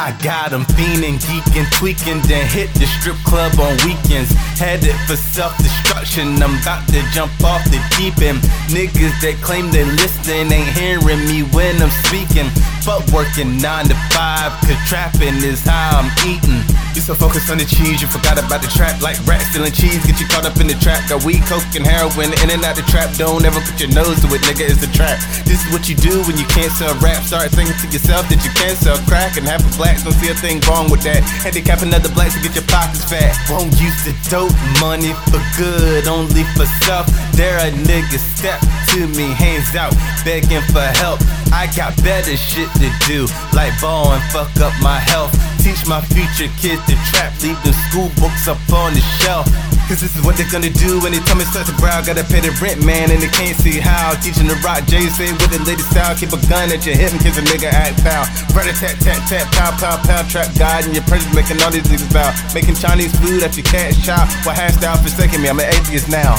I got them fiending, geeking, tweaking, then hit the strip club on weekends. Headed for self destruction, I'm about to jump off the deep end. Niggas that claim they listening ain't hearing me when I'm speaking. Fuck working 9 to 5, cause trapping is how I'm eating. You so focused on the cheese, you forgot about the trap. Like rats stealing cheese, get you caught up in the trap. Got weed, coke, and heroin in and out the trap. Don't ever put your nose to it, nigga, it's the trap. This is what you do when you can't sell rap. Start thinking to yourself that you can't sell crack. And have a the blacks don't see a thing wrong with that. Handicap another blacks to get your pockets fat. Won't use the dope money for good, only for self. There a nigga step to me, hands out, begging for help. I got better shit to do, like ball and fuck up my health. Teach my future kids to trap, leave the school books up on the shelf. Cause this is what they're gonna do when they tell me such a brow. Gotta pay the rent, man, and they can't see how. Teaching the rock, Jay say with the latest style. Keep a gun at your hip in case a nigga act foul. Rat a tat tat tat, pow pow pow, trap God and your presence making all these niggas bow. Making Chinese food at your cat shop. What well, style forsaking me? I'm an atheist now.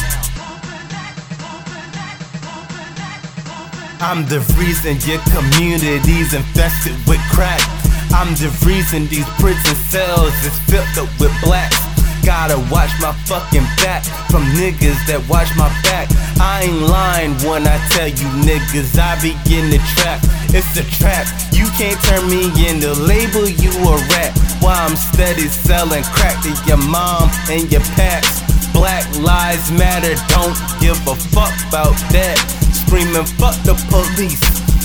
I'm the reason your community's infested with crack. I'm the reason these prison cells is filled up with blacks. Gotta watch my fucking back from niggas that watch my back. I ain't lying when I tell you niggas I be in the trap. It's a trap. You can't turn me into the label you a rat. While I'm steady selling crack to your mom and your packs. Black lives matter, don't give a fuck about that. Screaming fuck the police,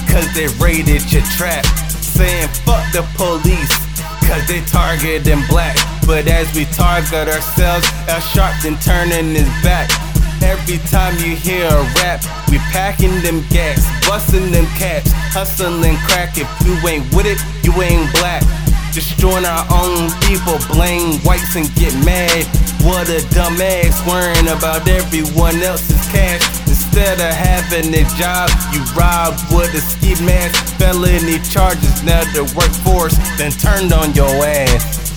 cause they raided your trap. Saying fuck the police, cause they targeting black. But as we target ourselves, Al Sharpton turning his back. Every time you hear a rap, we packing them gas, busting them cats, hustling crack. If you ain't with it, you ain't black. Destroying our own people, blame whites and get mad. What a dumbass worrying about everyone else's cash. Instead of having a job, you rob with a ski mask. Felony charges, now the workforce, then turned on your ass.